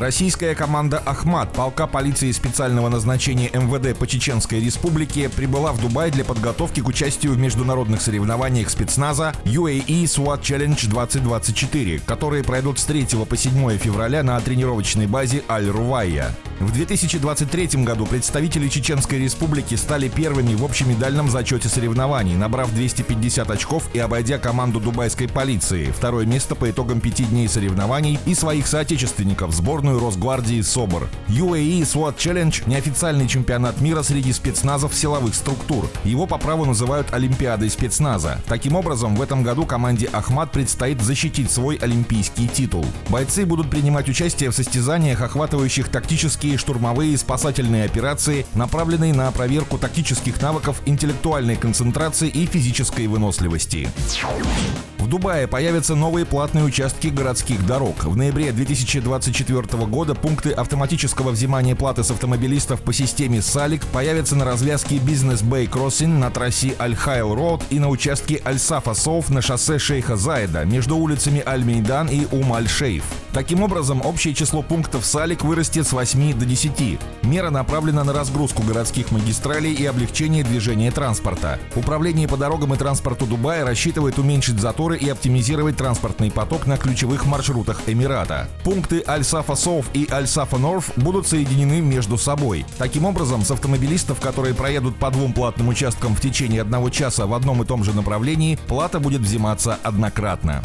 Российская команда «Ахмат» полка полиции специального назначения МВД по Чеченской Республике прибыла в Дубай для подготовки к участию в международных соревнованиях спецназа UAE SWAT Challenge 2024, которые пройдут с 3 по 7 февраля на тренировочной базе Аль-Рувайя. В 2023 году представители Чеченской Республики стали первыми в общемедальном зачете соревнований, набрав 250 очков и обойдя команду дубайской полиции. Второе место по итогам пяти дней соревнований и своих соотечественников, сборную Росгвардии СОБР. UAE SWAT Challenge – неофициальный чемпионат мира среди спецназов силовых структур. Его по праву называют Олимпиадой спецназа. Таким образом, в этом году команде «Ахмат» предстоит защитить свой олимпийский титул. Бойцы будут принимать участие в состязаниях, охватывающих тактические штурмовые и спасательные операции, направленные на проверку тактических навыков, интеллектуальной концентрации и физической выносливости. В Дубае появятся новые платные участки городских дорог. В ноябре 2024 года пункты автоматического взимания платы с автомобилистов по системе САЛИК появятся на развязке Бизнес Бэй Кроссинг на трассе Аль-Хайл Роуд и на участке Аль-Сафа Соуф на шоссе Шейха Заида между улицами Аль-Мейдан и Ум-Аль-Шейф. Таким образом, общее число пунктов САЛИК вырастет с 8 до 10. Мера направлена на разгрузку городских магистралей и облегчение движения транспорта. Управление по дорогам и транспорту Дубая рассчитывает уменьшить заторы и оптимизировать транспортный поток на ключевых маршрутах Эмирата. Пункты Аль-Сафа Соуф и Аль-Сафа Норф будут соединены между собой. Таким образом, с автомобилистов, которые проедут по двум платным участкам в течение одного часа в одном и том же направлении, плата будет взиматься однократно.